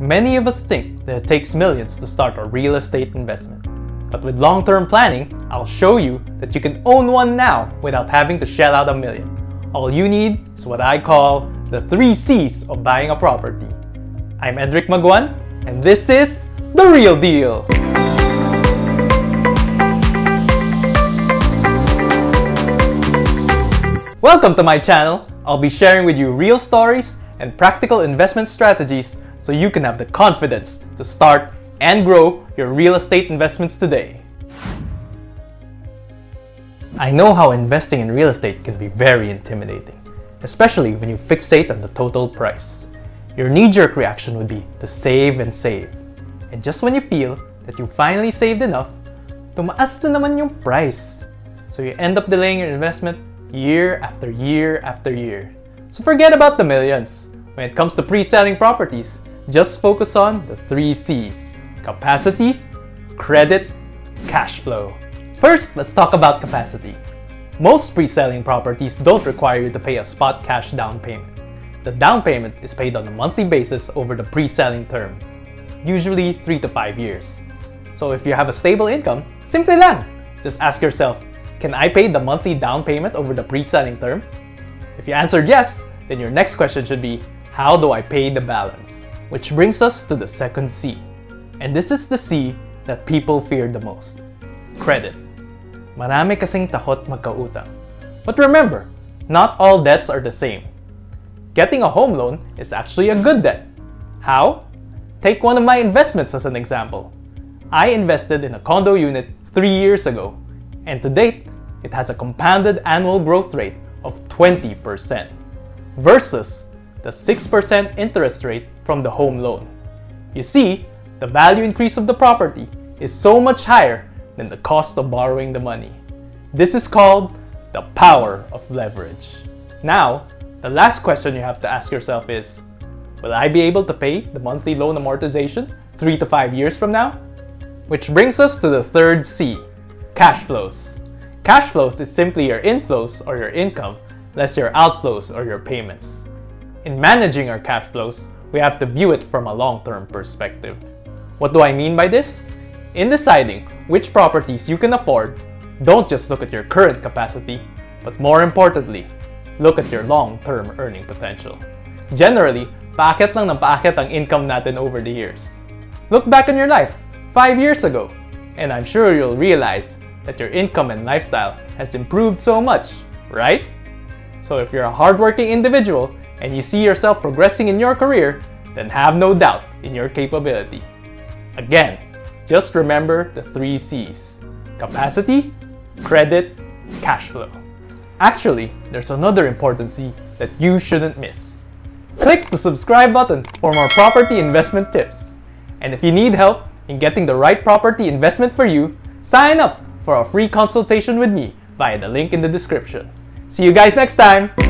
Many of us think that it takes millions to start a real estate investment. But with long-term planning, I'll show you that you can own one now without having to shell out a million. All you need is what I call the three C's of buying a property. I'm Edric Maguan, and this is The Real Deal! Welcome to my channel. I'll be sharing with you real stories and practical investment strategies so you can have the confidence to start and grow your real estate investments today. I know how investing in real estate can be very intimidating, especially when you fixate on the total price. Your knee-jerk reaction would be to save and save. And just when you feel that you finally saved enough, tumaas na naman yung price. So you end up delaying your investment year after year after year. So forget about the millions. When it comes to pre-selling properties, just focus on the three C's capacity, credit, cash flow. First, let's talk about capacity. Most pre-selling properties don't require you to pay a spot cash down payment. The down payment is paid on a monthly basis over the pre-selling term, usually 3 to 5 years. So if you have a stable income, simply lang. Just ask yourself, can I pay the monthly down payment over the pre-selling term? If you answered yes, then your next question should be, how do I pay the balance? Which brings us to the second C. And this is the C that people fear the most. Credit. Marami kasing takot magkautang. But remember, not all debts are the same. Getting a home loan is actually a good debt. How? Take one of my investments as an example. I invested in a condo unit three years ago, and to date, it has a compounded annual growth rate of 20% versus the 6% interest rate from the home loan. You see, the value increase of the property is so much higher than the cost of borrowing the money. This is called the power of leverage. Now, the last question you have to ask yourself is, will I be able to pay the monthly loan amortization 3 to 5 years from now? Which brings us to the third C, cash flows. Cash flows is simply your inflows or your income less your outflows or your payments. In managing our cash flows, we have to view it from a long-term perspective. What do I mean by this? In deciding which properties you can afford, don't just look at your current capacity, but more importantly, look at your long-term earning potential. Generally, paakit lang ng paakit ang income natin over the years. Look back in your life, 5 years ago, and I'm sure you'll realize that your income and lifestyle has improved so much, right? So if you're a hardworking individual and you see yourself progressing in your career, then have no doubt in your capability. Again, just remember the three C's capacity, credit, cash flow. Actually, there's another important C that you shouldn't miss. Click the subscribe button for more property investment tips. And if you need help in getting the right property investment for you, sign up for a free consultation with me via the link in the description. See you guys next time!